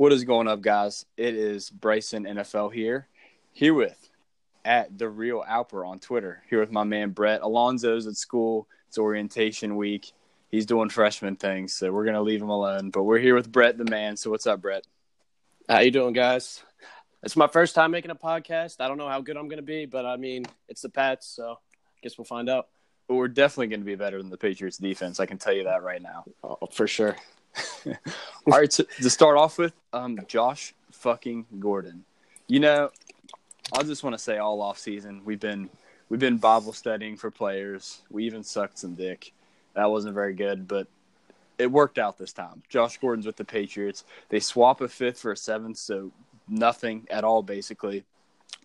What is going up, guys? It is Bryson NFL here, here with at the real Alper on Twitter. Here with my man Brett. Alonzo's at school. It's orientation week. He's doing freshman things, so we're gonna leave him alone. But we're here with Brett, the man. So what's up, Brett? How you doing, guys? It's my first time making a podcast. I don't know how good I'm gonna be, but I mean, it's the Pats, so I guess we'll find out. But we're definitely going to be better than the Patriots defense. I can tell you that right now. Oh, for sure. All right, so to start off with, um, Josh fucking Gordon. You know, I just want to say all off season we've been we've been Bible studying for players. We even sucked some dick. That wasn't very good, but it worked out this time. Josh Gordon's with the Patriots. They swap a fifth for a seventh, so nothing at all basically.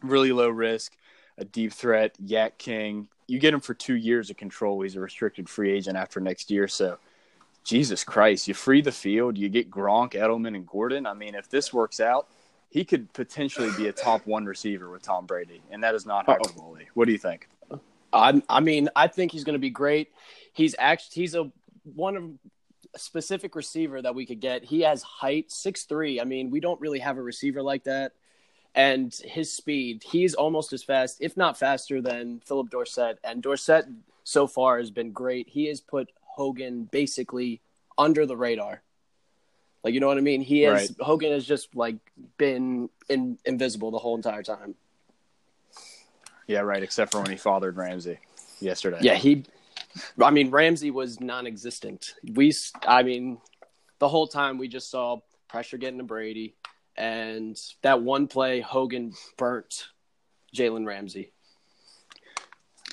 Really low risk, a deep threat, Yak King. You get him for two years of control. He's a restricted free agent after next year, so Jesus Christ, you free the field, you get Gronk, Edelman, and Gordon. I mean, if this works out, he could potentially be a top one receiver with Tom Brady, and that is not hyperbole. What do you think? I, I mean, I think he's going to be great. He's actually he's a one of a specific receiver that we could get. He has height, six three. I mean, we don't really have a receiver like that, and his speed. He's almost as fast, if not faster, than Phillip Dorsett. And Dorsett so far has been great. He has put Hogan basically under the radar. Like you know what I mean? He has Right. Hogan has just like been in, invisible the whole entire time. Yeah, right. Except for when he fathered Ramsey yesterday. Yeah, he. I mean, Ramsey was non-existent. We, I mean, the whole time we just saw pressure getting to Brady, and that one play Hogan burnt Jalen Ramsey.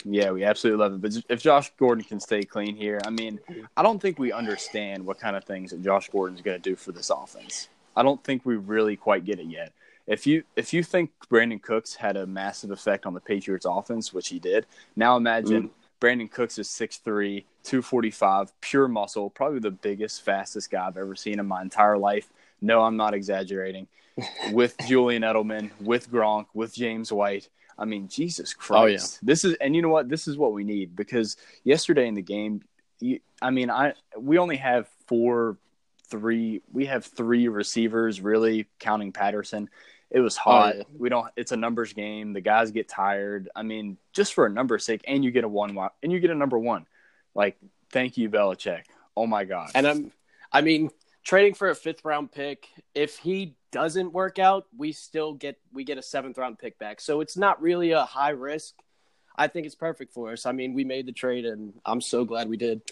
Yeah, we absolutely love it. But if Josh Gordon can stay clean here, I mean, I don't think we understand what kind of things that Josh Gordon's going to do for this offense. I don't think we really quite get it yet. If you if you think Brandin Cooks had a massive effect on the Patriots offense, which he did, now imagine mm-hmm. Brandin Cooks is 6'3", 245, pure muscle, probably the biggest, fastest guy I've ever seen in my entire life. No, I'm not exaggerating. with Julian Edelman, with Gronk, with James White. I mean, Jesus Christ. Oh, yeah. This is and you know what? This is what we need because yesterday in the game, you, I mean, I we only have four, three. We have three receivers, really counting Patterson. It was oh, hot. yeah. We don't. It's a numbers game. The guys get tired. I mean, just for a number's sake, and you get a one, and you get a number one. Like, thank you, Belichick. Oh my God. And I'm, I mean, trading for a fifth round pick. If he doesn't work out, we still get we get a seventh round pick back. So it's not really a high risk. I think it's perfect for us. I mean, we made the trade, and I'm so glad we did.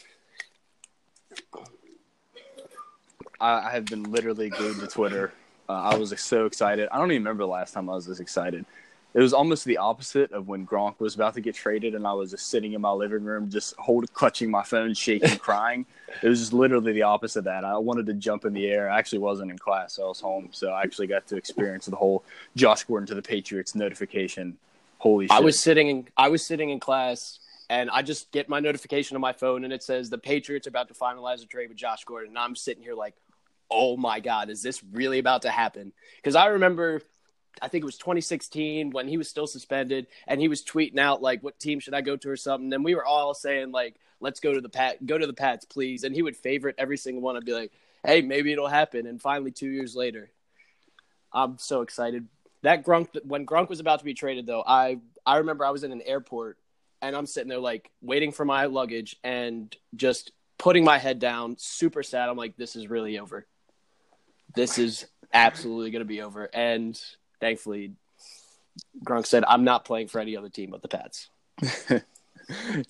I, have been literally glued to Twitter. Uh, I was so excited. I don't even remember the last time I was this excited. It was almost the opposite of when Gronk was about to get traded, and I was just sitting in my living room, just hold, clutching my phone, shaking, crying. It was just literally the opposite of that. I wanted to jump in the air. I actually wasn't in class, so I was home, so I actually got to experience the whole Josh Gordon to the Patriots notification. Holy shit! I was sitting in I was sitting in class and I just get my notification on my phone and it says the Patriots are about to finalize a trade with Josh Gordon and I'm sitting here like, "Oh my god, is this really about to happen?" Cuz I remember I think it was 2016 when he was still suspended and he was tweeting out like what team should I go to or something and we were all saying like let's go to the Pat go to the Pats please and he would favorite every single one and be like, "Hey, maybe it'll happen." And finally 2 years later, I'm so excited. That Gronk when Gronk was about to be traded though, I I remember I was in an airport and I'm sitting there like waiting for my luggage and just putting my head down, super sad. I'm like, this is really over. This is absolutely going to be over. And thankfully, Gronk said, I'm not playing for any other team but the Pats.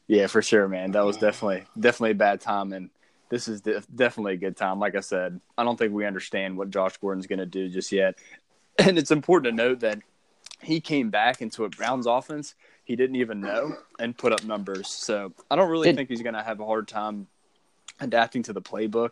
yeah, for sure, man. That was definitely definitely a bad time, and this is de- definitely a good time. Like I said, I don't think we understand what Josh Gordon's going to do just yet, and it's important to note that he came back into a Browns offense he didn't even know and put up numbers. So I don't really Did- think he's going to have a hard time adapting to the playbook.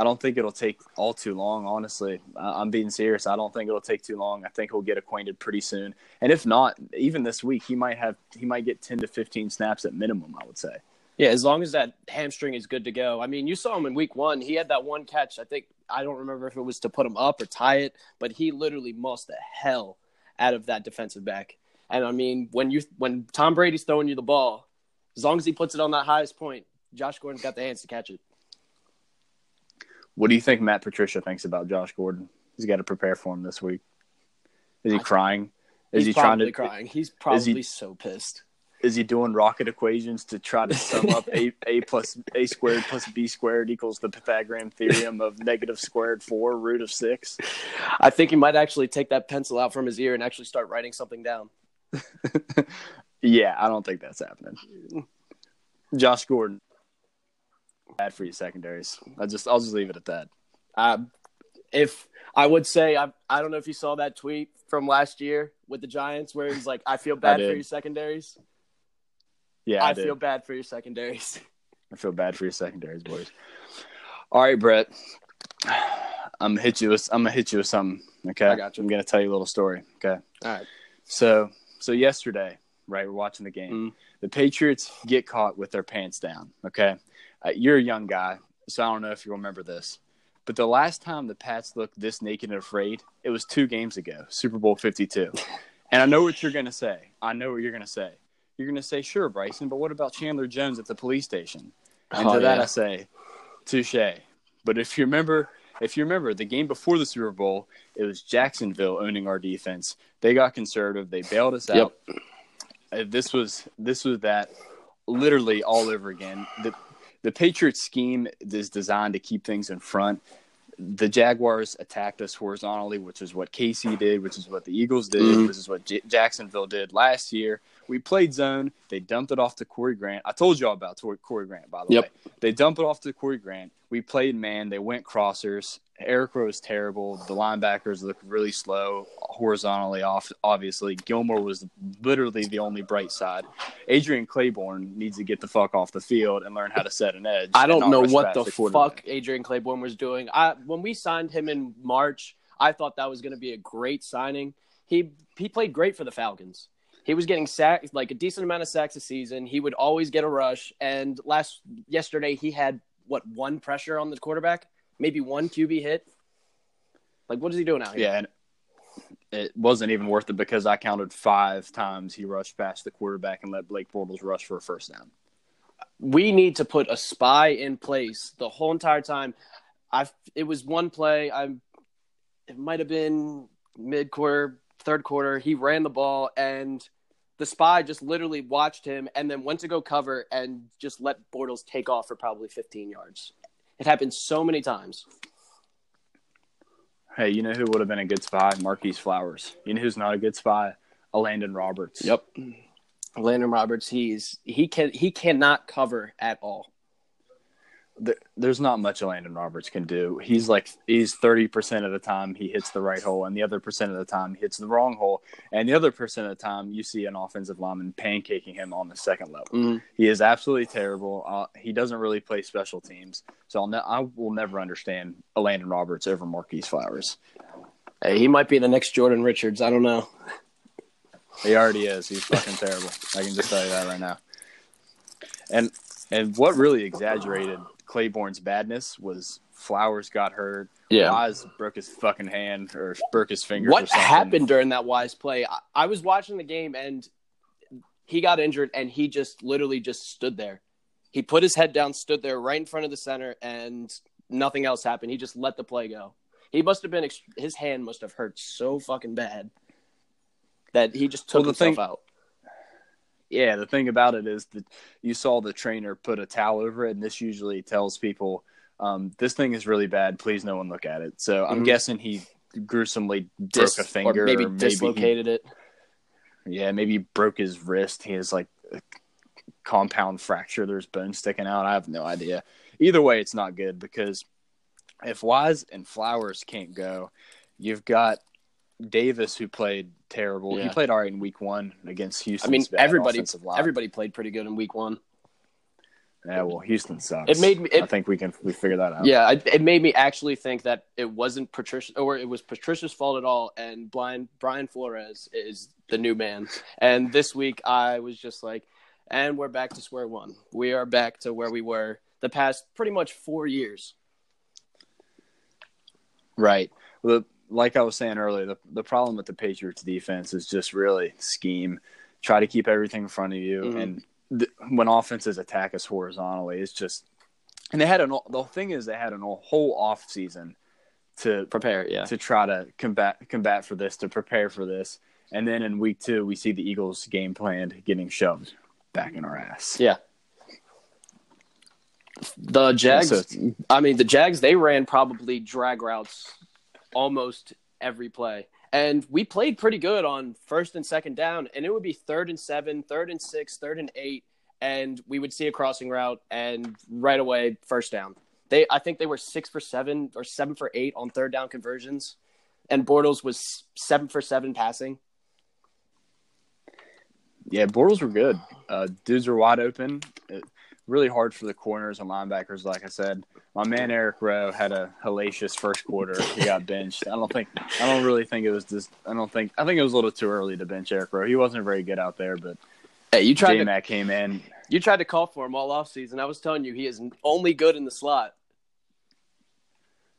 I don't think it'll take all too long, honestly. I'm being serious. I don't think it'll take too long. I think he'll get acquainted pretty soon. And if not, even this week, he might have he might get 10 to 15 snaps at minimum, I would say. Yeah, as long as that hamstring is good to go. I mean, you saw him in week one. He had that one catch. I think, I don't remember if it was to put him up or tie it, but he literally mussed the hell out of that defensive back. And I mean, when you when Tom Brady's throwing you the ball, as long as he puts it on that highest point, Josh Gordon's got the hands to catch it. What do you think Matt Patricia thinks about Josh Gordon? He's got to prepare for him this week. Is he crying? Is He's he trying probably to? crying. He's probably he- so pissed. Is he doing rocket equations to try to sum up a a plus a squared plus b squared equals the Pythagorean theorem of negative squared four root of six? I think he might actually take that pencil out from his ear and actually start writing something down. yeah, I don't think that's happening. Mm. Josh Gordon, bad for you secondaries. I just I'll just leave it at that. Uh, if I would say, I, I don't know if you saw that tweet from last year with the Giants where he's like, I feel bad for did. your secondaries. Yeah, I, I feel bad for your secondaries. I feel bad for your secondaries, boys. All right, Brett. I'm gonna hit you with I'm gonna hit you with something. Okay, I got you. I'm gonna tell you a little story. Okay, All right. so so yesterday, right, we're watching the game. Mm. The Patriots get caught with their pants down. Okay, uh, you're a young guy, so I don't know if you remember this, but the last time the Pats looked this naked and afraid, it was two games ago, Super Bowl 52. and I know what you're gonna say. I know what you're gonna say. You're gonna say, sure, Bryson, but what about Chandler Jones at the police station? And Oh, to that yeah. I say, touche. But if you remember, if you remember the game before the Super Bowl, it was Jacksonville owning our defense. They got conservative. They bailed us Yep. out. Uh, this was this was that literally all over again. The the Patriots scheme is designed to keep things in front. The Jaguars attacked us horizontally, which is what Casey did, which is what the Eagles did, Mhm. which is what J- Jacksonville did last year. We played zone. They dumped it off to Corey Grant. I told y'all about Corey Grant, by the Yep. way. They dumped it off to Corey Grant. We played man. They went crossers. Eric Rowe was terrible. The linebackers looked really slow horizontally off. Obviously, Gilmore was literally the only bright side. Adrian Clayborn needs to get the fuck off the field and learn how to set an edge. I don't know what the fuck Adrian Clayborn was doing. I when we signed him in March, I thought that was going to be a great signing. He he played great for the Falcons. He was getting sacked like a decent amount of sacks a season. He would always get a rush. And last yesterday he had what one pressure on the quarterback, maybe one QB hit. Like what is he doing out here? Yeah, and it wasn't even worth it because I counted five times he rushed past the quarterback and let Blake Bortles rush for a first down. we need to put a spy in place the whole entire time. I it was one play. I it might have been mid quarter, third quarter. He ran the ball and the spy just literally watched him and then went to go cover and just let Bortles take off for probably 15 yards. It happened so many times. Hey, you know who would have been a good spy? Marquis Flowers. You know who's not a good spy? Elandon Roberts. Yep. Landon Roberts, he's he can he cannot cover at all. Th- There's not much Landon Roberts can do. He's like he's thirty percent of the time he hits the right hole, and the other percent of the time he hits the wrong hole, and the other percent of the time you see an offensive lineman pancaking him on the second level. Mhm. He is absolutely terrible. Uh, he doesn't really play special teams, so I'll ne- I will never understand Elandon Roberts over Marquis Flowers. Hey, he might be the next Jordan Richards. I don't know. He already is. He's fucking terrible. I can just tell you that right now. And and what really exaggerated Clayborn's badness was Flowers got hurt. Yeah. Wise broke his fucking hand or broke his finger. What something. happened during that wise play? I, I was watching the game and he got injured and he just literally just stood there. He put his head down, stood there right in front of the center, and nothing else happened. He just let the play go. He must have been ex- his hand must have hurt so fucking bad that he just took Well, the himself thing- out. Yeah, the thing about it is that you saw the trainer put a towel over it, and this usually tells people um, this thing is really bad. Please, no one look at it. So I'm Mhm. guessing he gruesomely Dis- broke a finger, or maybe he- dislocated it. Yeah, maybe he broke his wrist. He has like a compound fracture. There's bone sticking out. I have no idea. Either way, it's not good because if Wise and Flowers can't go, you've got Davis who played terrible. He played all right in week one against Houston. I mean, everybody everybody played pretty good in week one. Yeah, well, Houston sucks. It made me- it- I think we can we figure that out. Yeah, it, it made me actually think that it wasn't Patricia or it was Patricia's fault at all, and Brian Brian Flores is the new man. And this week, I was just like, and we're back to square one. We are back to where we were the past pretty much four years. Right. Well, like I was saying earlier, the the problem with the Patriots defense is just really scheme. Try to keep everything in front of you, Mhm. and th- when offenses attack us horizontally, it's just. And they had an the thing is they had an whole off season to Prepare, yeah. to try to combat combat for this, to prepare for this. And then in week two, we see the Eagles' game plan getting shoved back in our ass. Yeah. The Jags, so- I mean, the Jags, they ran probably drag routes almost every play. And we played pretty good on first and second down, and it would be third and seven, third and six, third and eight, and we would see a crossing route, and right away, first down. They, I think they were six for seven or seven for eight on third down conversions, and Bortles was seven for seven passing. Yeah, Bortles were good. Uh, dudes were wide open. Really hard for the corners and linebackers. Like I said, my man Eric Rowe had a hellacious first quarter. He got benched. I don't think. I don't really think it was just. I don't think. I think it was a little too early to bench Eric Rowe. He wasn't very good out there, but Hey, you tried J to Mac came in. You tried to call for him all offseason. I was telling you he is only good in the slot.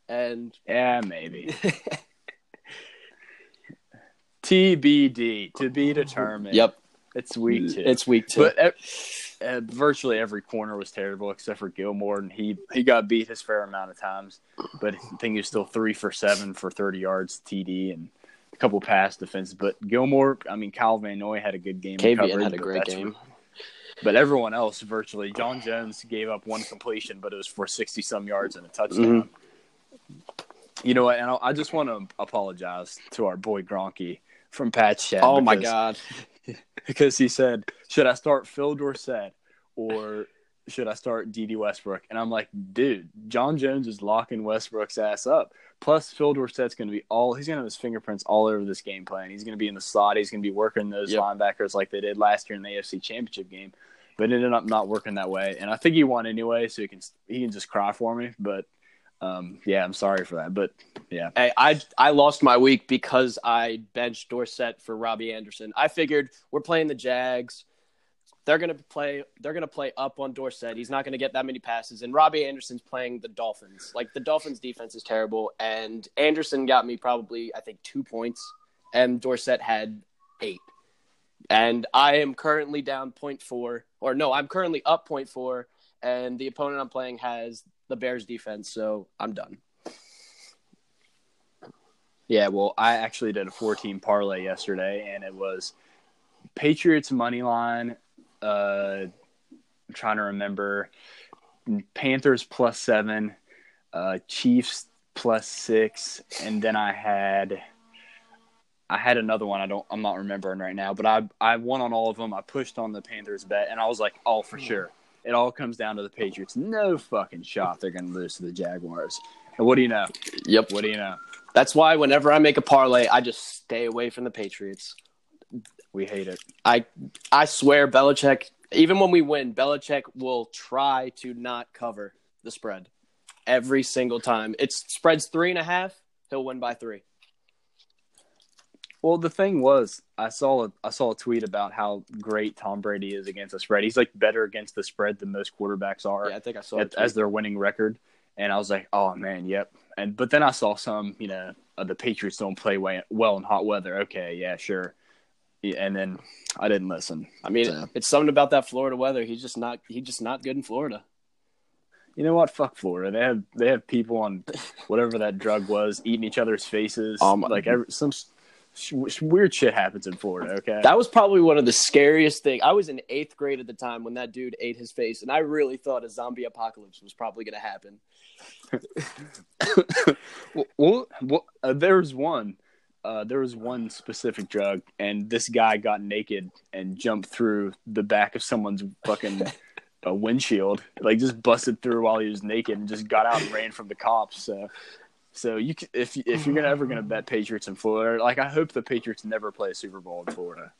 And Yeah, maybe. TBD to be determined. yep, it's week two. it's week two. But uh, uh, virtually every corner was terrible except for Gilmore, and he he got beat his fair amount of times. But I think he was still three for seven for thirty yards TD and a couple pass defenses. But Gilmore, I mean, Kyle Van Noy had a good game. KVN coverage, had a but great game. But everyone else, virtually, John Jones gave up one completion, but it was for sixty some yards and a touchdown. You know what? And I I just want to apologize to our boy Gronky from Patch Chat. Oh my god. because he said, "Should I start Phil Dorsett or should I start Dede Westbrook?" And I'm like, "Dude, John Jones is locking Westbrook's ass up. Plus, Phil Dorsett's going to be all he's going to have his fingerprints all over this game plan. He's going to be in the slot. He's going to be working those Yep. linebackers like they did last year in the AFC Championship game." But it ended up not working that way, and I think he won anyway, so he can he can just cry for me. But um, yeah, I'm sorry for that. But yeah, Hey, I I lost my week because I benched Dorsett for Robbie Anderson. I figured we're playing the Jags. They're gonna play. They're gonna play up on Dorsett. He's not gonna get that many passes. And Robbie Anderson's playing the Dolphins. Like the Dolphins' defense is terrible. And Anderson got me probably I think two points, and Dorsett had eight. And I am currently down four, or no, I'm currently up four, and the opponent I'm playing has the Bears defense, so I'm done. Yeah, well, I actually did a four team parlay yesterday, and it was Patriots money line. Uh, I'm trying to remember Panthers plus seven, uh, Chiefs plus six, and then I had I had another one. I don't. I'm not remembering right now, but I I won on all of them. I pushed on the Panthers bet, and I was like, oh for sure. It all comes down to the Patriots. No fucking shot they're going to lose to the Jaguars. And what do you know? Yep. What do you know? That's why whenever I make a parlay, I just stay away from the Patriots. We hate it. I I swear Belichick, even when we win, Belichick will try to not cover the spread every single time. It's spreads three and a half, he'll win by three. Well, the thing was, I saw a I saw a tweet about how great Tom Brady is against the spread. He's like better against the spread than most quarterbacks are Yeah, I think I saw at, as their winning record. And I was like, oh man, yep. And but then I saw some, you know, uh, the Patriots don't play way, well in hot weather. Okay, yeah, sure. Yeah, and then I didn't listen. I mean, So- it's something about that Florida weather. He's just not he's just not good in Florida. You know what? Fuck Florida. They have they have people on whatever that drug was eating each other's faces. Um, like every, some weird shit happens in Florida. Okay. That was probably one of the scariest things. I was in eighth grade at the time when that dude ate his face, and I really thought a zombie apocalypse was probably going to happen. well, well, uh, there was one. Uh, there was one specific drug, and this guy got naked and jumped through the back of someone's fucking uh, windshield, like just busted through while he was naked, and just got out and ran from the cops. So, so you c- if if you're gonna ever gonna um. bet Patriots in Florida, like I hope the Patriots never play a Super Bowl in Florida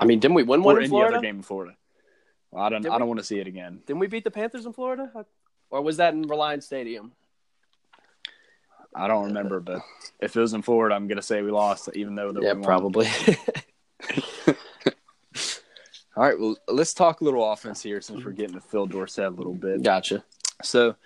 I mean, didn't we win or one in any Florida? other game in Florida. Well, I don't. Did I don't want to see it again. Didn't we beat the Panthers in Florida? Or was that in Reliant Stadium? I don't remember, but if it was in Florida, I'm gonna say we lost, even though that Yeah, we probably. All right, well, let's talk a little offense here since we're getting to Phil Dorsett a little bit. gotcha. So,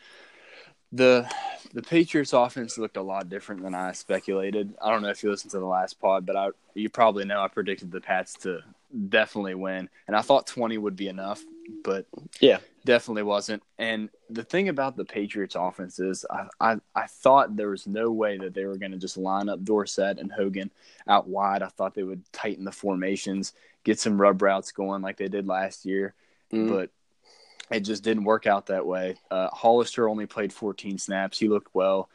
the the Patriots offense looked a lot different than I speculated. I don't know if you listened to the last pod, but I you probably know I predicted the Pats to definitely win, and I thought 20 would be enough, but Yeah. Definitely wasn't. And the thing about the Patriots offense is I, I, I thought there was no way that they were going to just line up Dorsett and Hogan out wide. I thought they would tighten the formations, get some rub routes going like they did last year. Mhm. But it just didn't work out that way. Uh, Hollister only played 14 snaps. He looked well.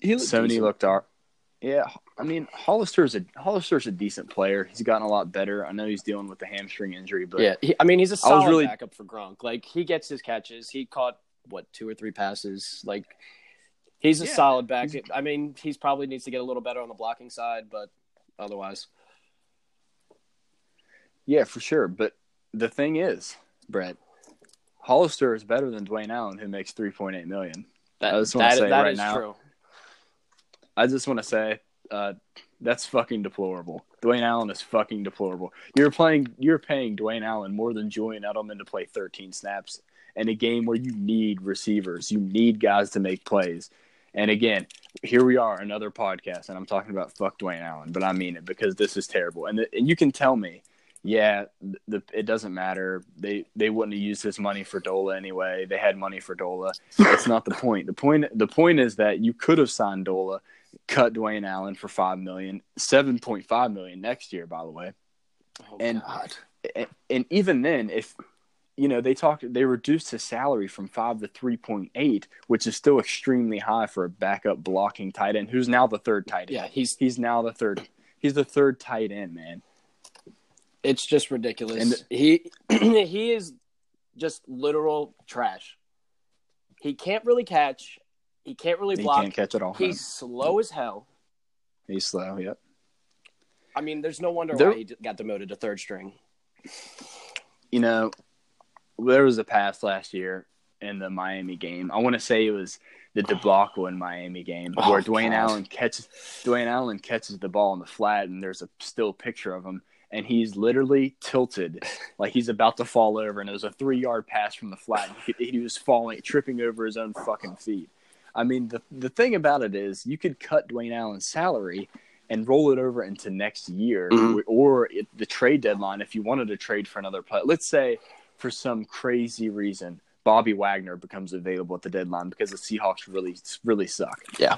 He looked Sony decent. looked all Yeah, I mean Hollister's a Hollister's a decent player. He's gotten a lot better. I know he's dealing with the hamstring injury, but yeah, he, I mean he's a solid really- backup for Gronk. Like he gets his catches. He caught what two or three passes. Like he's a Yeah, solid back. I mean he's probably needs to get a little better on the blocking side, but otherwise, yeah, for sure. But the thing is, Brett, Hollister is better than Dwayne Allen, who makes 3.8 million. that, I just wanna say that right is now- true. I just want to say uh, that's fucking deplorable. Dwayne Allen is fucking deplorable. You're playing, you're paying Dwayne Allen more than Julian Edelman to play 13 snaps in a game where you need receivers, you need guys to make plays. And again, here we are, another podcast, and I'm talking about fuck Dwayne Allen, but I mean it because this is terrible. And the, and you can tell me, yeah, the, it doesn't matter. They they wouldn't have used this money for Dola anyway. They had money for Dola. That's not the point. The point the point is that you could have signed Dola, cut Dwayne Allen for five million, seven point five million next year, by the way. Oh, And- God. And, and even then, if you know they talked, they reduced his salary from five to three point eight, which is still extremely high for a backup blocking tight end, who's now the third tight end. yeah, he's he's now the third. He's the third tight end, man. It's just ridiculous. And- he he is just literal trash. He can't really catch. He can't really block. He can't catch it all. He's slow as hell. he's slow. Yep. I mean, there's no wonder There- why he got demoted to third string. you know, there was a pass last year in the Miami game. I want to say it was the debacle in Miami game Oh, where Dwayne God. Allen catches Dwayne Allen catches the ball in the flat, and there's a still picture of him, and he's literally tilted like he's about to fall over, and it was a three yard pass from the flat. And he, he was falling, tripping over his own fucking feet. I mean, the the thing about it is, you could cut Dwayne Allen's salary and roll it over into next year Mhm. or at the trade deadline if you wanted to trade for another player. Let's say for some crazy reason Bobby Wagner becomes available at the deadline because the Seahawks really really suck. Yeah.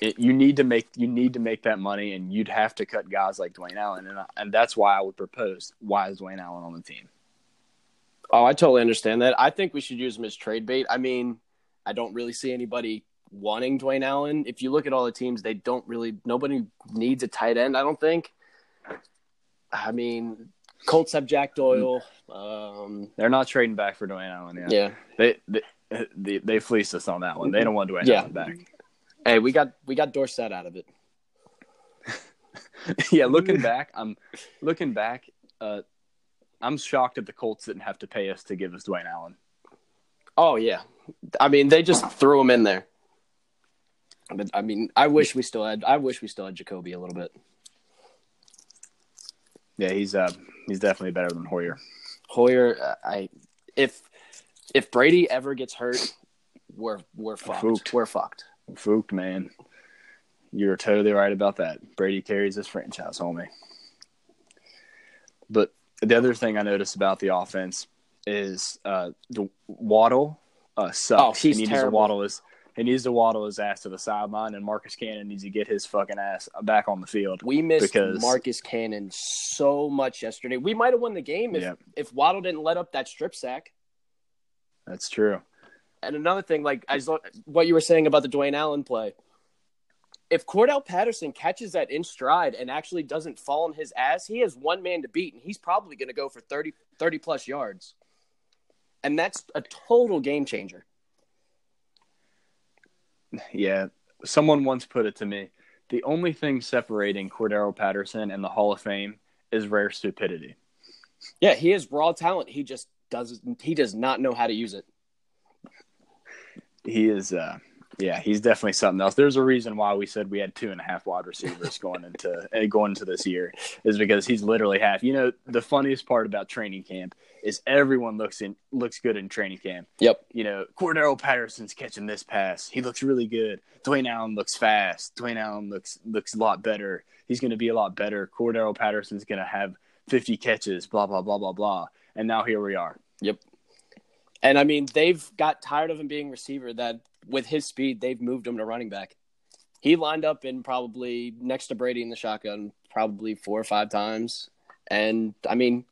It, you need to make you need to make that money and you'd have to cut guys like Dwayne Allen and I- and that's why I would propose why is Dwayne Allen on the team? Oh, I totally understand that. I think we should use him as trade bait. I mean, I don't really see anybody wanting Dwayne Allen. If you look at all the teams, they don't really. Nobody needs a tight end. I don't think. I mean, Colts have Jack Doyle. Um, They're not trading back for Dwayne Allen. Yeah, yeah. They, they they they fleeced us on that one. They don't want Dwayne Yeah. Allen back. Hey, we got we got Dorsett out of it. yeah, looking back, I'm looking back. Uh, I'm shocked that the Colts didn't have to pay us to give us Dwayne Allen. Oh yeah. I mean, they just threw him in there. But I mean, I wish we still had. I wish we still had Jacoby a little bit. Yeah, he's uh he's definitely better than Hoyer. Hoyer, uh, I if if Brady ever gets hurt, we're we're fucked. Fucked. We're fucked. Fooked, man. You're totally right about that. Brady carries this franchise, homie. But the other thing I noticed about the offense is uh, the Waddle uh, sucks. Oh, he's he needs terrible. waddle his he needs to waddle his ass to the sideline, and Marcus Cannon needs to get his fucking ass back on the field. We missed Because- Marcus Cannon so much yesterday. We might have won the game if Yeah. if Waddle didn't let up that strip sack. That's true. And another thing, like I saw what you were saying about the Dwayne Allen play. If Cordarrelle Patterson catches that in stride and actually doesn't fall on his ass, he has one man to beat, and he's probably going to go for 30, 30 plus yards. And that's a total game changer. Yeah, someone once put it to me: the only thing separating Cordarrelle Patterson and the Hall of Fame is rare stupidity. Yeah, he has raw talent. He just does he does not know how to use it. He is, uh, yeah, he's definitely something else. There's a reason why we said we had two and a half wide receivers going into uh, going into this year is because he's literally half. You know, the funniest part about training camp is everyone looks in looks good in training camp. Yep. You know, Cordarrelle Patterson's catching this pass. He looks really good. Dwayne Allen looks fast. Dwayne Allen looks looks a lot better. He's going to be a lot better. Cordarrelle Patterson's going to have 50 catches. Blah blah blah blah blah. And now here we are. Yep. And I mean, they've got tired of him being receiver. That with his speed, they've moved him to running back. He lined up in probably next to Brady in the shotgun probably four or five times, and I mean,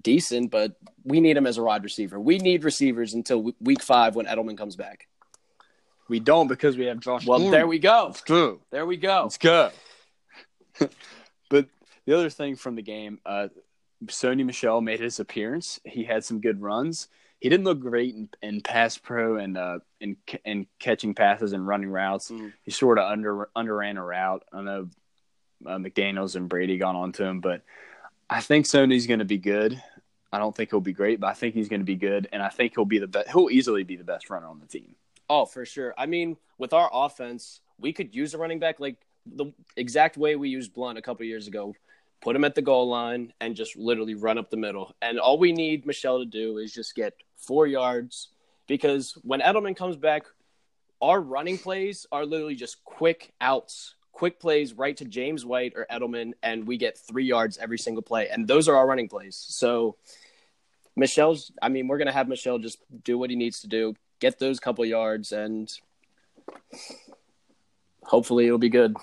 decent. But we need him as a wide receiver. We need receivers until week five when Edelman comes back. We don't because we have Josh. Well, there we go. Let's go. There we go. Let's go. but the other thing from the game, uh, Sony Michel made his appearance. He had some good runs. He didn't look great in, in pass pro and uh, in in catching passes and running routes. Mm. He sort of under underran a route. I know uh, McDaniels and Brady gone on to him, but I think Sony's going to be good. I don't think he'll be great, but I think he's going to be good, and I think he'll be the best. He'll easily be the best runner on the team. Oh, for sure. I mean, with our offense, we could use a running back like the exact way we used Blunt a couple years ago. Put him at the goal line and just literally run up the middle. And all we need Michel to do is just get four yards because when Edelman comes back, our running plays are literally just quick outs, quick plays right to James White or Edelman, and we get three yards every single play. And those are our running plays. So Michel's, I mean, we're going to have Michel just do what he needs to do, get those couple yards, and hopefully it'll be good.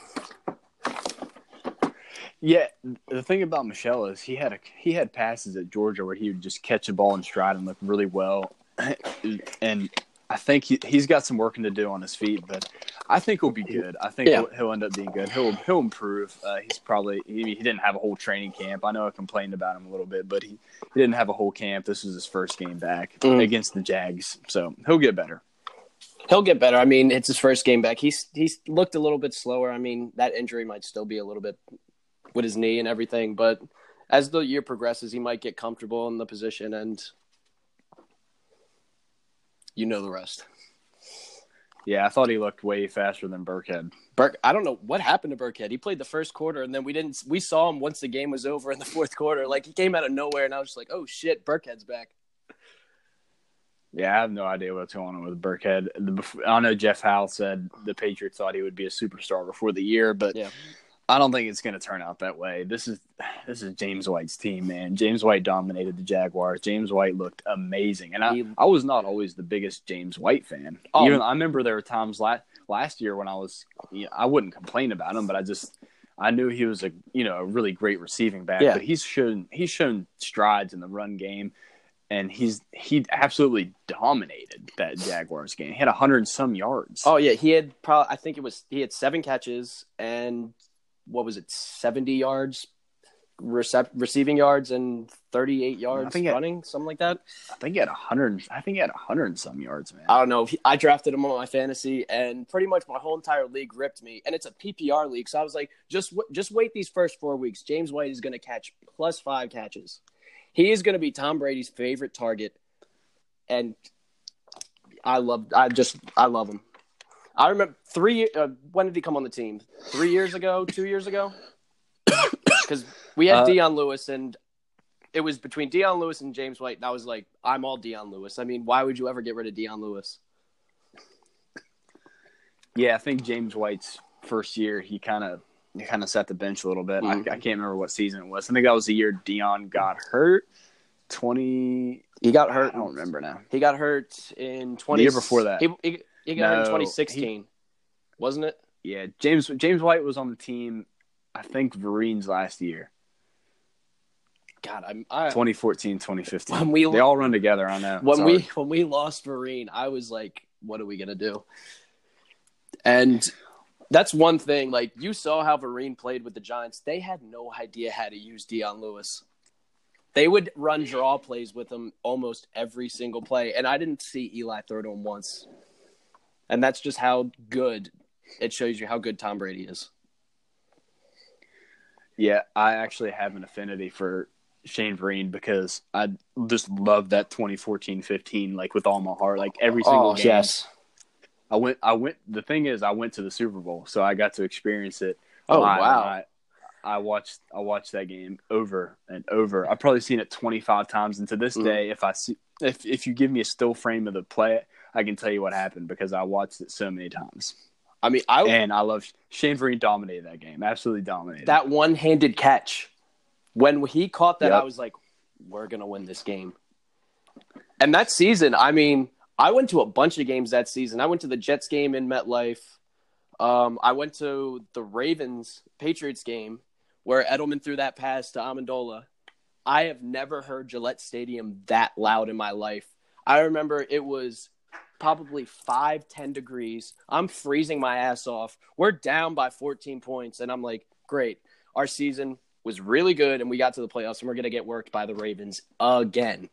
Yeah, the thing about Michel is he had a he had passes at Georgia where he would just catch a ball in stride and look really well, and I think he he's got some working to do on his feet, but I think he'll be good. I think yeah. he'll, he'll, end up being good. He'll he'll improve. Uh, he's probably he, he, didn't have a whole training camp. I know I complained about him a little bit, but he, he didn't have a whole camp. This was his first game back mm. against the Jags, so he'll get better. He'll get better. I mean, it's his first game back. He's he's looked a little bit slower. I mean, that injury might still be a little bit with his knee and everything, but as the year progresses, he might get comfortable in the position, and you know the rest. Yeah, I thought he looked way faster than Burkhead. Burke, I don't know what happened to Burkhead. He played the first quarter, and then we didn't. We saw him once the game was over in the fourth quarter. Like he came out of nowhere, and I was just like, "Oh shit, Burkhead's back." Yeah, I have no idea what's going on with Burkhead. I know Jeff Howe said the Patriots thought he would be a superstar before the year, but yeah. I don't think it's going to turn out that way. This is this is James White's team, man. James White dominated the Jaguars. James White looked amazing, and I, I was not always the biggest James White fan. Oh. Even I remember there were times last last year when I was, you know, I wouldn't complain about him, but I just I knew he was a you know a really great receiving back. Yeah. But he's shown he's shown strides in the run game and he's he absolutely dominated that Jaguars game. He had a hundred and some yards. Oh yeah, he had probably I think it was he had seven catches and what was it seventy yards recept, receiving yards and thirty eight yards running had, something like that. I think he had a hundred. I think he had a hundred and some yards, man. I don't know. I drafted him on my fantasy, and pretty much my whole entire league ripped me. And it's a PPR league, so I was like, just just wait these first four weeks. James White is going to catch plus five catches. He is going to be Tom Brady's favorite target, and I love. I just I love him. I remember three. Uh, when did he come on the team? Three years ago, two years ago. Because we had uh, Dion Lewis, and it was between Dion Lewis and James White. And I was like, I'm all Dion Lewis. I mean, why would you ever get rid of Dion Lewis? Yeah, I think James White's first year, he kind of he kind of set the bench a little bit. Mm-hmm. I, I, can't remember what season it was. I think that was the year Dion got hurt. Twenty. He got hurt. I don't remember now. He got hurt in twenty. The year before that. He, he, he got no, in twenty sixteen, wasn't it? Yeah, James James White was on the team. I think Vereen's last year. God, I'm I, 2014, 2015. When we, they all run together. I know. When we when we lost Vereen, I was like, "What are we gonna do?" And that's one thing. Like you saw how Vereen played with the Giants. They had no idea how to use Dion Lewis. They would run draw plays with him almost every single play, and I didn't see Eli throw to him once. And that's just how good it shows you how good Tom Brady is. Yeah, I actually have an affinity for Shane Vereen because I just love that 2014-15 like with all my heart, like every single oh, game. Yes. I went. I went. The thing is, I went to the Super Bowl, so I got to experience it. Oh wow! I, I, watched. I watched that game over and over. I've probably seen it twenty five times, and to this mm. day, if I see, if if you give me a still frame of the play, I can tell you what happened because I watched it so many times. I mean, I and I love Shane Vereen dominated that game. Absolutely dominated that one handed catch. When he caught that, yep. I was like, "We're gonna win this game." And that season, I mean, I went to a bunch of games that season. I went to the Jets game in MetLife. Um, I went to the Ravens Patriots game where Edelman threw that pass to Amendola. I have never heard Gillette Stadium that loud in my life. I remember it was probably five, 10 degrees. I'm freezing my ass off. We're down by 14 points, and I'm like, great. Our season was really good, and we got to the playoffs, and we're going to get worked by the Ravens again.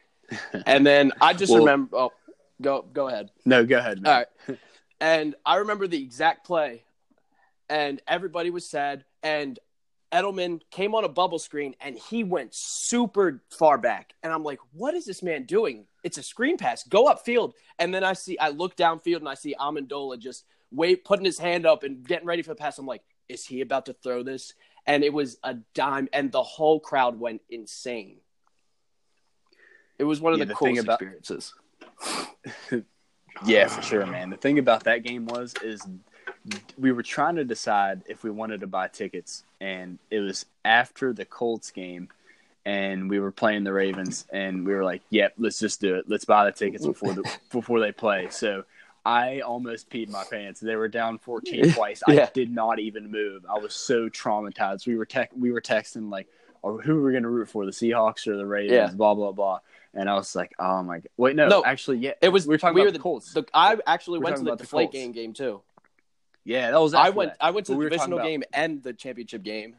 and then I just well, remember. Oh, go go ahead. No, go ahead. Man. All right. And I remember the exact play, and everybody was sad. And Edelman came on a bubble screen, and he went super far back. And I'm like, what is this man doing? It's a screen pass. Go upfield. And then I see, I look downfield, and I see Amendola just wait, putting his hand up and getting ready for the pass. I'm like, is he about to throw this? And it was a dime, and the whole crowd went insane. It was one of yeah, the, the coolest about, experiences. yeah, for sure, man. The thing about that game was is we were trying to decide if we wanted to buy tickets, and it was after the Colts game, and we were playing the Ravens, and we were like, "Yep, let's just do it. Let's buy the tickets before the before they play." So I almost peed my pants. They were down 14 twice. yeah. I did not even move. I was so traumatized. We were tech, we were texting like, "Or who are we going to root for? The Seahawks or the Ravens?" Yeah. Blah blah blah and I was like, "Oh my god!" Wait, no, no actually, yeah, it was. We were talking we about the, the Colts. The, I actually we went to the deflate game game too. Yeah, that was. I went. That. I went to but the we divisional game and the championship game.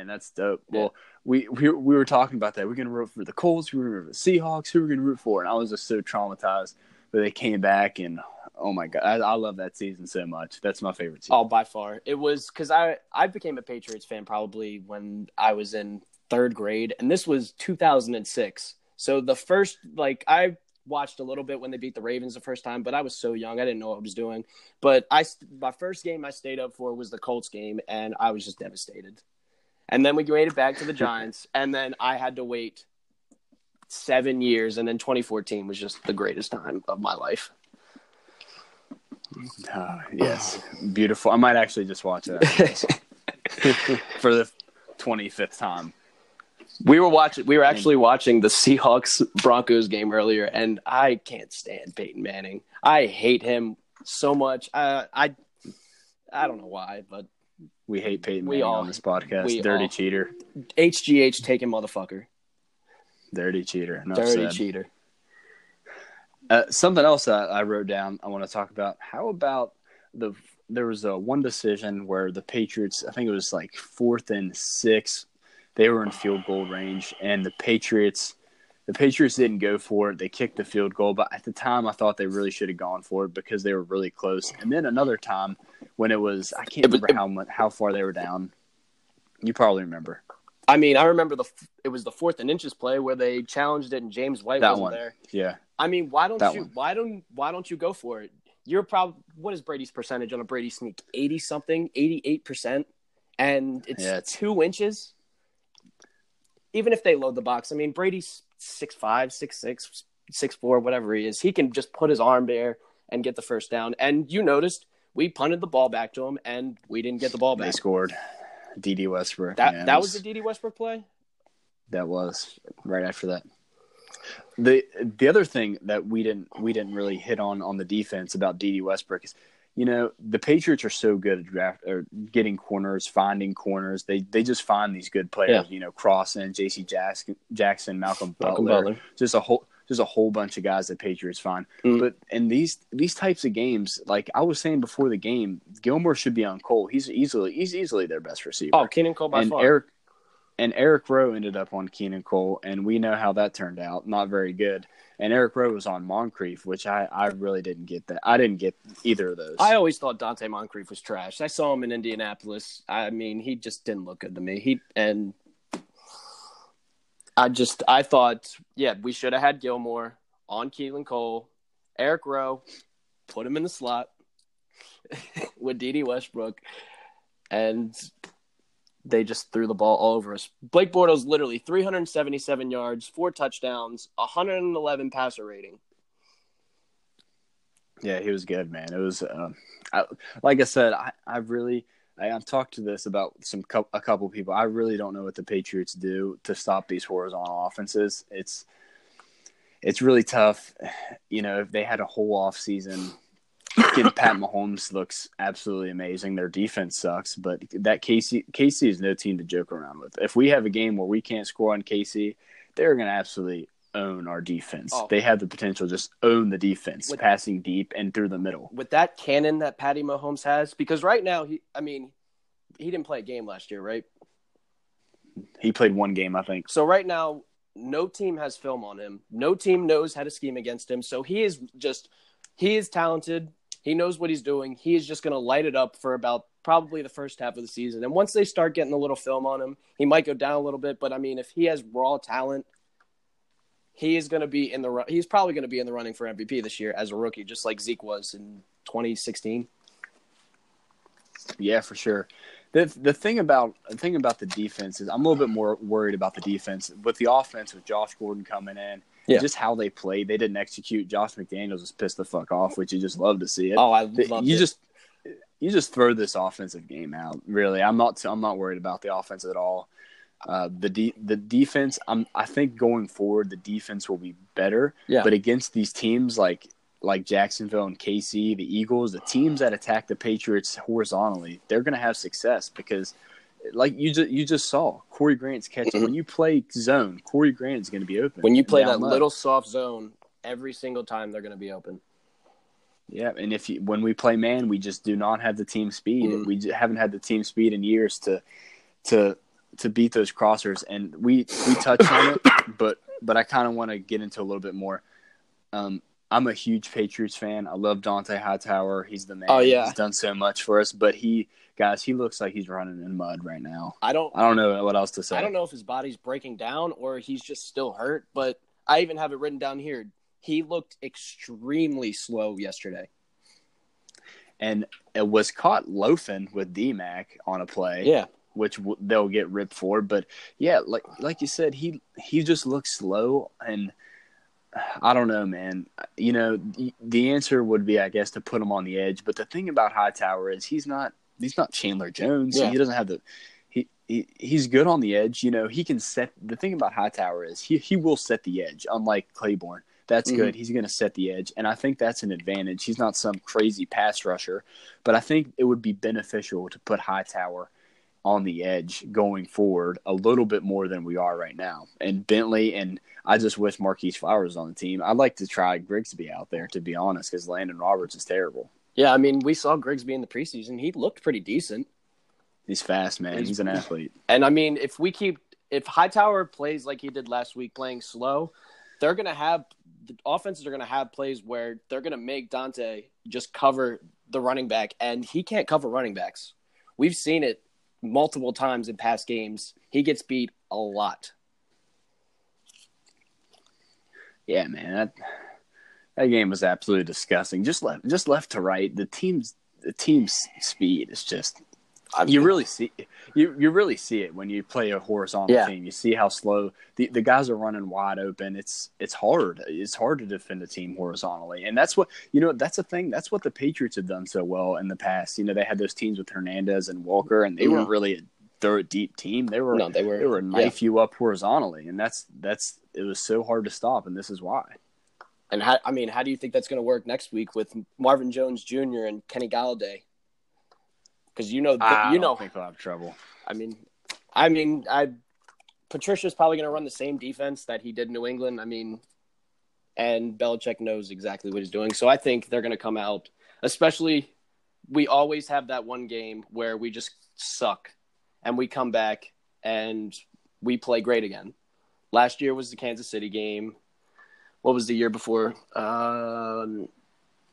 And that's dope. Yeah. Well, we, we we were talking about that. We're gonna root for the Colts. We were root for the Seahawks. Who we're gonna root for? And I was just so traumatized. But they came back, and oh my god, I, I love that season so much. That's my favorite season. Oh, by far, it was because I I became a Patriots fan probably when I was in third grade, and this was 2006. So the first, like, I watched a little bit when they beat the Ravens the first time, but I was so young, I didn't know what I was doing. But I, my first game I stayed up for was the Colts game, and I was just devastated. And then we made it back to the Giants, and then I had to wait seven years, and then 2014 was just the greatest time of my life. Uh, yes, beautiful. I might actually just watch that for the 25th time. We were watching. We were actually watching the Seahawks Broncos game earlier, and I can't stand Peyton Manning. I hate him so much. I I, I don't know why, but we hate Peyton we Manning all, on this podcast. Dirty all. cheater. HGH taking motherfucker. Dirty cheater. Enough Dirty said. cheater. Uh, something else that I wrote down. I want to talk about. How about the there was a one decision where the Patriots. I think it was like fourth and six they were in field goal range, and the Patriots. The Patriots didn't go for it. They kicked the field goal, but at the time, I thought they really should have gone for it because they were really close. And then another time when it was, I can't remember how much, how far they were down. You probably remember. I mean, I remember the it was the fourth and inches play where they challenged it and James White that wasn't one. there. Yeah. I mean, why don't that you one. why don't why don't you go for it? You're probably what is Brady's percentage on a Brady sneak? Eighty something, eighty eight percent, and it's, yeah, it's two inches even if they load the box, I mean Brady's six five, six six, six four, whatever he is, he can just put his arm there and get the first down. And you noticed we punted the ball back to him, and we didn't get the ball back. They scored. Dede Westbrook. That that was, was the Dede Westbrook play. That was right after that. The the other thing that we didn't we didn't really hit on on the defense about Dede Westbrook is you know the Patriots are so good at draft or getting corners, finding corners. They they just find these good players. Yeah. You know, Crossen, J.C. Jackson, Jackson, Malcolm, Malcolm Butler, Butler, just a whole just a whole bunch of guys that Patriots find. Mm. But in these these types of games, like I was saying before the game, Gilmore should be on Cole. He's easily he's easily their best receiver. Oh, Keelan Cole by and far. Eric and Eric Rowe ended up on Keelan Cole, and we know how that turned out. Not very good and Eric Rowe was on Moncrief, which I, I really didn't get that. I didn't get either of those. I always thought Donte Moncrief was trash. I saw him in Indianapolis. I mean, he just didn't look good to me. He and I just I thought, yeah, we should have had Gilmore on Keelan Cole, Eric Rowe, put him in the slot with Dede Westbrook, and they just threw the ball all over us. Blake Bortles literally 377 yards, four touchdowns, 111 passer rating. Yeah, he was good, man. It was, uh, I, like I said, I, I really, I, have talked to this about some a couple people. I really don't know what the Patriots do to stop these horizontal offenses. It's it's really tough. You know, if they had a whole off season, Pat Mahomes looks absolutely amazing. Their defense sucks, but that Casey Casey is no team to joke around with. If we have a game where we can't score on Casey, they're going to absolutely own our defense. Oh. They have the potential to just own the defense, with, passing deep and through the middle. With that cannon that Patty Mahomes has, because right now he, I mean, he didn't play a game last year, right? He played one game, I think. So right now, no team has film on him. No team knows how to scheme against him. So he is just he is talented. He knows what he's doing. He is just going to light it up for about probably the first half of the season. And once they start getting a little film on him, he might go down a little bit. But I mean, if he has raw talent, he is going to be in the he's probably going to be in the running for MVP this year as a rookie, just like Zeke was in 2016. Yeah, for sure. The the thing about the thing about the defense is I'm a little bit more worried about the defense with the offense with Josh Gordon coming in yeah. just how they played. They didn't execute. Josh McDaniels was pissed the fuck off, which you just love to see it. Oh, I love you it. just you just throw this offensive game out. Really, I'm not I'm not worried about the offense at all. Uh, the de- the defense, I'm I think going forward, the defense will be better. Yeah. But against these teams like like Jacksonville and KC, the Eagles, the teams that attack the Patriots horizontally, they're going to have success because like you just you just saw Corey Grant's catching. Mm-hmm. When you play zone, Corey Grant is going to be open. When you play that low. little soft zone, every single time they're going to be open. Yeah, and if you, when we play man, we just do not have the team speed. Mm. We haven't had the team speed in years to to to beat those crossers, and we we touch on it, but but I kind of want to get into a little bit more. Um, I'm a huge Patriots fan. I love Dont'a Hightower. He's the man. Oh yeah, he's done so much for us. But he, guys, he looks like he's running in mud right now. I don't. I don't know what else to say. I don't know if his body's breaking down or he's just still hurt. But I even have it written down here. He looked extremely slow yesterday, and it was caught loafing with DMAC on a play. Yeah, which w- they'll get ripped for. But yeah, like like you said, he he just looks slow and I don't know, man. You know, the answer would be, I guess, to put him on the edge. But the thing about Hightower is he's not he's not Chandler Jones. Yeah. He doesn't have the he, he he's good on the edge. You know, he can set. The thing about Hightower is he he will set the edge. Unlike Clayborn, that's mm-hmm. good. He's going to set the edge, and I think that's an advantage. He's not some crazy pass rusher, but I think it would be beneficial to put Hightower on the edge going forward a little bit more than we are right now. And Bentley and I just wish Marquis Flowers on the team. I'd like to try Grigsby out there to be honest, because Landon Roberts is terrible. Yeah, I mean, we saw Grigsby in the preseason. He looked pretty decent. He's fast, man. He's, He's an athlete. And I mean, if we keep if Hightower plays like he did last week, playing slow, they're gonna have the offenses are gonna have plays where they're gonna make Dont'a just cover the running back, and he can't cover running backs. We've seen it multiple times in past games. He gets beat a lot. Yeah, man, that that game was absolutely disgusting. Just left, just left to right. The team's the team's speed is just I mean, you really see you you really see it when you play a horizontal yeah. team. You see how slow the, the guys are running wide open. It's it's hard. It's hard to defend a team horizontally, and that's what you know. That's a thing. That's what the Patriots have done so well in the past. You know, they had those teams with Hernandez and Walker, and they mm-hmm. weren't really a throw a deep team. They were no, they were they were knife yeah. you up horizontally, and that's that's it was so hard to stop, and this is why. And how, I mean, how do you think that's going to work next week with Marvin Jones Jr. and Kenny Golladay? Because you know I you know think they'll have trouble. I mean, I mean, I Patricia's probably going to run the same defense that he did in New England. I mean, and Belichick knows exactly what he's doing, so I think they're going to come out. Especially, we always have that one game where we just suck, and we come back and we play great again. Last year was the Kansas City game. What was the year before? Um,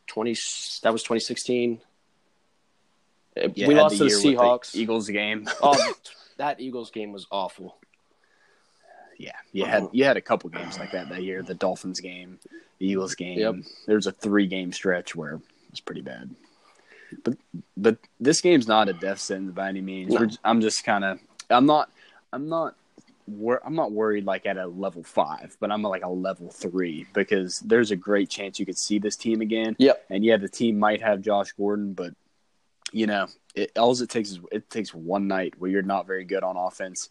twenty. That was twenty sixteen. Yeah, we lost to the Seahawks. The Eagles game. oh, that Eagles game was awful. Yeah, you had you had a couple games like that that year. The Dolphins game, the Eagles game. Yep. There's a three game stretch where it was pretty bad. But but this game's not a death sentence by any means. No. I'm just kind of I'm not I'm not wor- I'm not worried like at a level five, but I'm like a level three because there's a great chance you could see this team again. Yep. And yeah, the team might have Josh Gordon, but you know, it, all it takes is it takes one night where you're not very good on offense,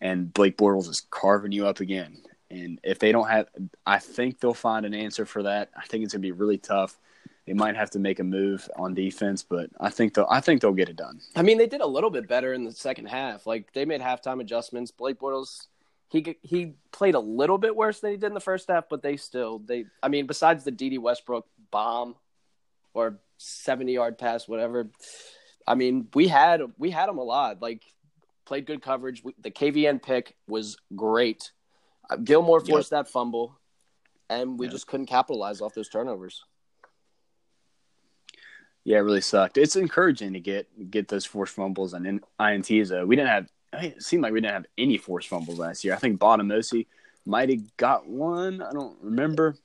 and Blake Bortles is carving you up again, And if they don't have, I think they'll find an answer for that. I think it's gonna be really tough. They might have to make a move on defense, but I think they'll I think they'll get it done. I mean, they did a little bit better in the second half. Like they made halftime adjustments. Blake Bortles, he he played a little bit worse than he did in the first half, but they still they. I mean, besides the Dede Westbrook bomb or seventy yard pass, whatever. I mean, we had we had him a lot. Like played good coverage. We, the KVN pick was great. Uh, Gilmore forced yep. that fumble, and we yep. just couldn't capitalize off those turnovers. Yeah, it really sucked. It's encouraging to get get those forced fumbles and ints. Though we didn't have, it seemed like we didn't have any forced fumbles last year. I think Bademosi might have got one. I don't remember.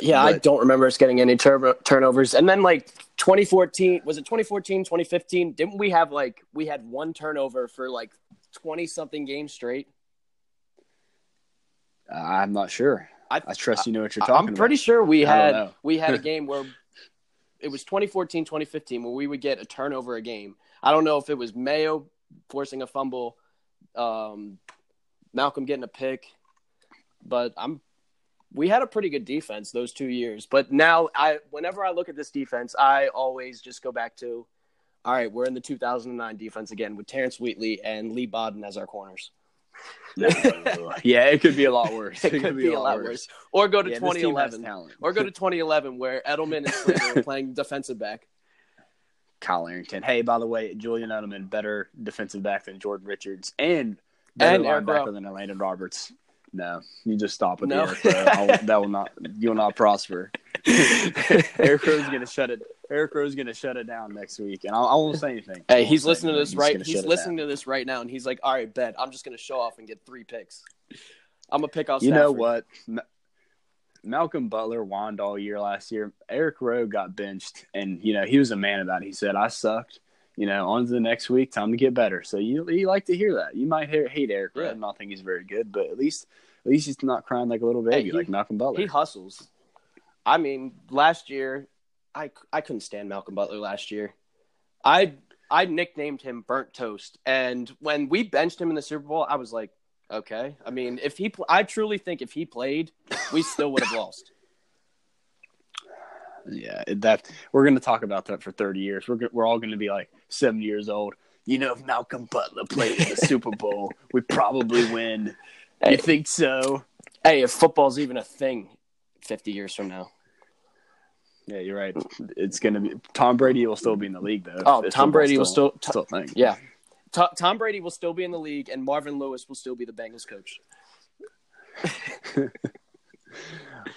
Yeah, but... I don't remember us getting any turnovers. And then like 2014, was it 2014, 2015? Didn't we have like we had one turnover for like 20 something games straight? Uh, I'm not sure. I, I trust you know what you're talking I'm pretty about. sure we had we had a game where it was 2014, 2015 where we would get a turnover a game. I don't know if it was Mayo forcing a fumble, um, Malcolm getting a pick, but I'm we had a pretty good defense those two years. But now I whenever I look at this defense, I always just go back to all right, we're in the 2009 defense again with Terrence Wheatley and Leigh Bodden as our corners. yeah, it could be a lot worse. It, it could, be, be, a lot worse. worse. Or go to yeah, 2011. Or go to 2011 where Edelman and Slater are playing defensive back. Kyle Arrington. Hey, by the way, Julian Edelman better defensive back than Jordan Richards and better and linebacker than Elandon Roberts. No, you just stop with no. the that will not. You will not prosper. Eric Rowe's gonna shut it. Eric Rowe's gonna shut it down next week, and I, I won't say anything. Hey, he's listening to this he's right. He's listening to this right now, and he's like, "All right, bet I'm just gonna show off and get three picks. I'm gonna pick off." You know what? Malcolm Butler whined all year last year. Eric Rowe got benched, and you know he was a man about it. He said, "I sucked." You know, on to the next week. Time to get better. So you you like to hear that. You might hate Eric Rowe. Yeah. I don't think he's very good, but at least at least he's not crying like a little baby hey, he, like Malcolm Butler. He hustles. I mean, last year, I, I couldn't stand Malcolm Butler last year. I I nicknamed him Burnt Toast, and when we benched him in the Super Bowl, I was like, okay. I mean, if he, I truly think if he played, we still would have lost. Yeah, that we're going to talk about that for 30 years. We're we're all going to be like 70 years old. You know, if Malcolm Butler played in the Super Bowl, we probably win. Hey, you think so? Hey, if football's even a thing 50 years from now. Yeah, you're right. It's gonna be Tom Brady will still be in the league though. Oh, Tom Brady will still, still thing. Yeah, Tom Brady will still be in the league, and Marvin Lewis will still be the Bengals coach.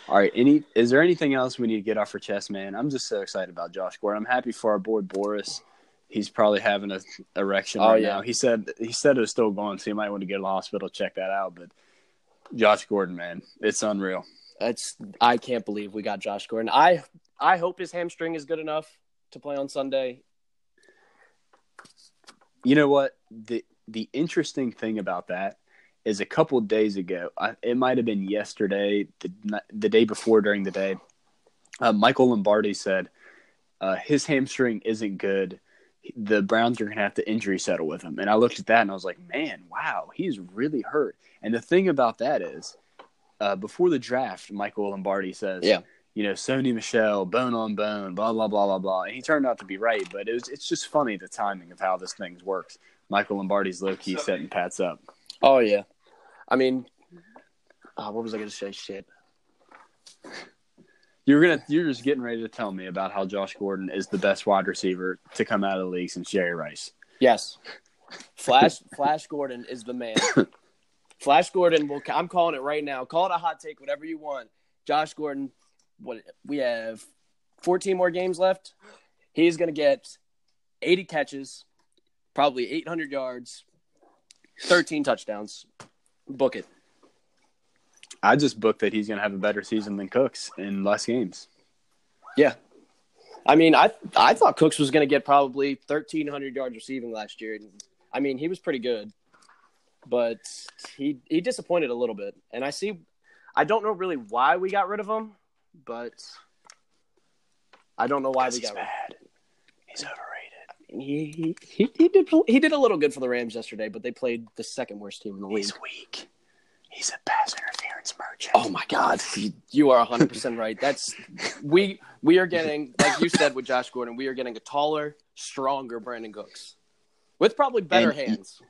All right. Any is there anything else we need to get off our chest, man? I'm just so excited about Josh Gordon. I'm happy for our boy Boris. He's probably having a erection oh, right yeah. now. He said he said it was still going, so you might want to get to the hospital check that out. But Josh Gordon, man, it's unreal. It's I can't believe we got Josh Gordon. I I hope his hamstring is good enough to play on Sunday. You know what the the interesting thing about that is a couple days ago, I, it might have been yesterday, the the day before during the day. Uh, Michael Lombardi said uh, his hamstring isn't good. The Browns are going to have to injury settle with him. And I looked at that and I was like, man, wow, he's really hurt. And the thing about that is, uh, before the draft, Michael Lombardi says, yeah you know, Sony Michel, bone on bone, blah blah blah blah blah. And he turned out to be right, but it was it's just funny the timing of how this thing works. Michael Lombardi's low key setting Pats up. Oh yeah, I mean, uh, what was I going to say? Shit. You're gonna you're just getting ready to tell me about how Josh Gordon is the best wide receiver to come out of the league since Jerry Rice. Yes, Flash Flash Gordon is the man. Flash Gordon will. I'm calling it right now. Call it a hot take, whatever you want. Josh Gordon what we have 14 more games left. He's going to get 80 catches, probably 800 yards, 13 touchdowns. Book it. I just booked that he's going to have a better season than Cooks in less games. Yeah. I mean, I I thought Cooks was going to get probably 1300 yards receiving last year. I mean, he was pretty good. But he he disappointed a little bit. And I see I don't know really why we got rid of him but I don't know why we got bad. He's overrated. He, he he did he did a little good for the Rams yesterday, but they played the second worst team in the league. He's weak. He's a pass interference Merchant. Oh my God, you, are 100 percent right. That's we we are getting like you said with Josh Gordon, we are getting a taller, stronger Brandin Cooks with probably better And- hands.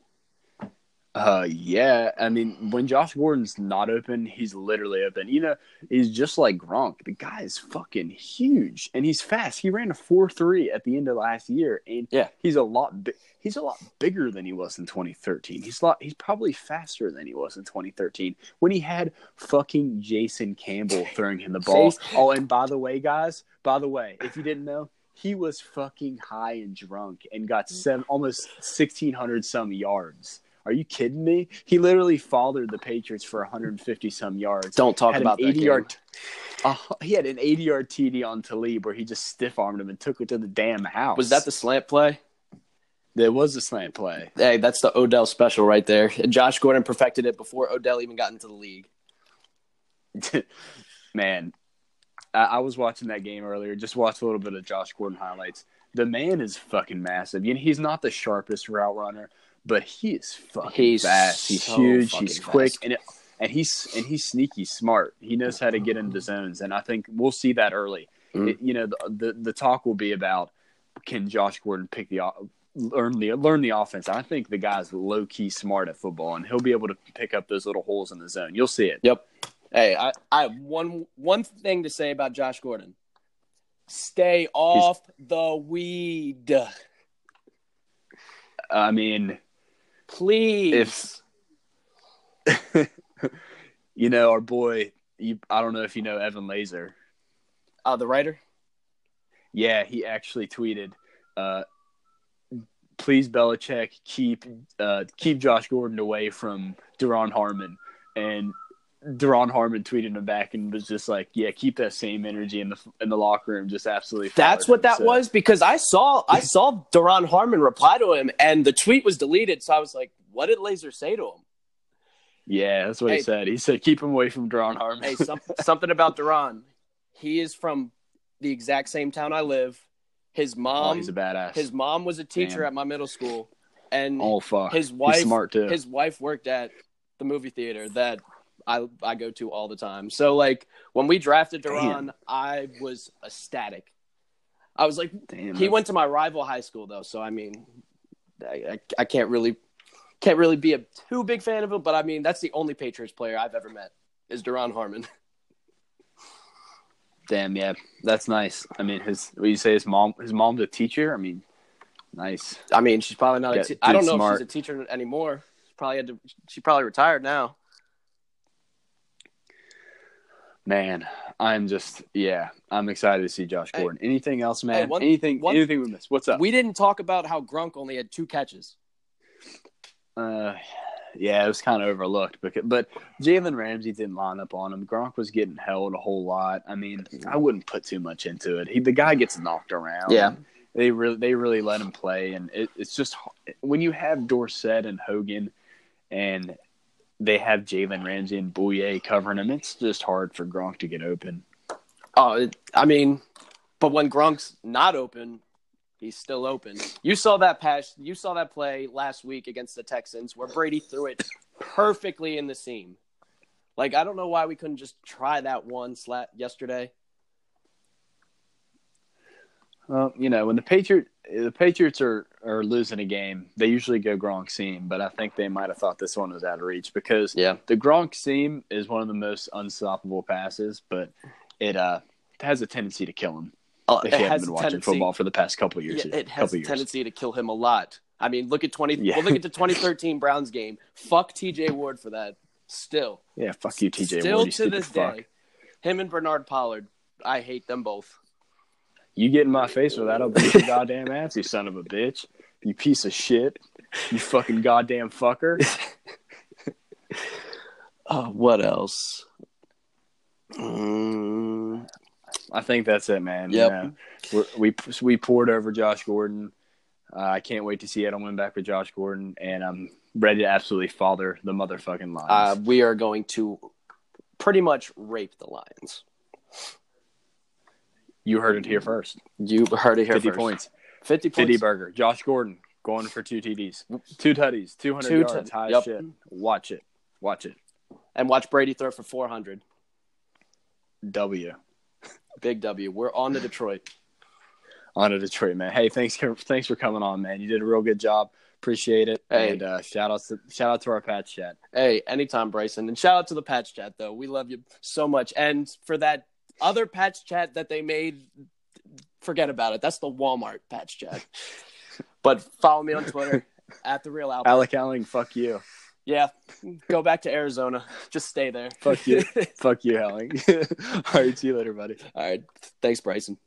Uh, yeah. I mean, when Josh Gordon's not open, he's literally open. You know, he's just like Gronk. The guy is fucking huge, and he's fast. He ran a four three at the end of last year, and Yeah. he's a lot. Bi- he's a lot bigger than he was in 2013. He's a lot. He's probably faster than he was in 2013 when he had fucking Jason Campbell throwing him the ball. Oh, and by the way, guys, by the way, if you didn't know. He was fucking high and drunk and got seven, almost sixteen hundred some yards. Are you kidding me? He literally fathered the Patriots for 150 some yards. Don't talk Had about an that 80 game. yard. Uh, he had an 80 yard TD on Talib where he just stiff armed him and took it to the damn house. Was that the slant play? There was a slant play. Hey, that's the Odell special right there. Josh Gordon perfected it before Odell even got into the league. man, I, I was watching that game earlier. Just watched a little bit of Josh Gordon highlights. The man is fucking massive. You know, he's not the sharpest route runner, but he is fucking He's fast. He's so huge. He's quick, fast. and it, and he's and he's sneaky smart. He knows how to get into zones, and I think we'll see that early. Mhm. It- you know, the, the the talk will be about can Josh Gordon pick the learn the learn the offense. I think the guy's low key smart at football, and he'll be able to pick up those little holes in the zone. You'll see it. Yep. Hey, I, I have one one thing to say about Josh Gordon. Stay off the weed, I mean, please. if you know our boy, you, I don't know if you know Evan Lazar. uh, the writer. Yeah, he actually tweeted, uh, "Please Belichick keep uh, keep Josh Gordon away from Duron Harmon." And Duron Harmon tweeted him back and was just like, "Yeah, keep that same energy in the in the locker room. Just absolutely." That's what him." that So- was because I saw I saw Duron Harmon reply to him and the tweet was deleted. So I was like, what did Lazar say to him? Yeah, that's what Hey. he said. He said, "Keep him away from Duron Harmon." Hey, some, something about Duron. He is from the exact same town I live. His oh, mom, he's a badass. his mom was a teacher Damn. at my middle school, and oh fuck, his He's wife, smart too. his wife worked at the movie theater that I I go to all the time. So like when we drafted Duron, Damn. I was ecstatic. I was like, Damn, he that's- went to my rival high school though, so I mean, I, I, I can't really can't really be a too big fan of him. But I mean, that's the only Patriots player I've ever met is Duron Harmon. Damn, yeah, that's nice. I mean, his what you say his mom his mom's a teacher. I mean, nice. I mean, she's probably not. Yeah, a te- I don't know smart. if she's a teacher anymore. She probably had to. She probably retired now. Man, I'm just yeah, I'm excited to see Josh Hey. Gordon. Anything else, man? Hey, one- anything one- anything we missed? What's up? We didn't talk about how Gronk only had two catches. uh, yeah, it was kind of overlooked, because, but Jalen Ramsey didn't line up on him. Gronk was getting held a whole lot. I mean, I wouldn't put too much into it. He the guy gets knocked around. Yeah. they really they really let him play, and it, it's just when you have Dorsett and Hogan, and they have Jalen Ramsey and Bouye covering him. It's just hard for Gronk to get open. Oh, it, I mean, but when Gronk's not open, he's still open. You saw that pass. You saw that play last week against the Texans where Brady threw it perfectly in the seam. Like I don't know why we couldn't just try that one slat yesterday. Well, you know, when the Patriot the Patriots are, are losing a game, they usually go Gronk seam, but I think they might have thought this one was out of reach because Yeah. the Gronk seam is one of the most unstoppable passes, but it uh has a tendency to kill him Uh, if you haven't been watching football for the past couple years. Yeah, it has a years. tendency to kill him a lot. I mean, look at twenty. Yeah. Well, look at the 2013 Browns game. Fuck T.J. Ward for that. Still, Yeah, fuck you, TJ still Ward, you to this fuck. day, him and Bernard Pollard. I hate them both. You get in my face with that, I'll beat your goddamn ass, you son of a bitch. You piece of shit. You fucking goddamn fucker. Oh, what else? Mm, I think that's it, man. Yep. We're, we we poured over Josh Gordon. Uh, I can't wait to see Edelman back with Josh Gordon, and I'm ready to absolutely father the motherfucking Lions. uh, we are going to pretty much rape the Lions. You heard it here first. You heard it here 50 first. points. 50 50 points. burger. Josh Gordon going for two TDs. Two tutties. 200 Two yards. tut- high yep. shit. Watch it. Watch it. and watch Brady throw for 400. W. Big W. We're on to Detroit. On to Detroit, man. Hey, thanks thanks for coming on, man. You did a real good job. Appreciate it. Hey. And uh, shout out to shout out to our patch chat. Hey, anytime, Bryson. And shout out to the patch chat, though. We love you so much. And for that other patch chat that they made, forget about it. That's the Walmart patch chat. but follow me on Twitter at the real. Alec Alling, fuck you. Yeah, go back to Arizona. Just stay there. Fuck you. fuck you, Alling. All right, see you later, buddy. All right. Thanks, Bryson.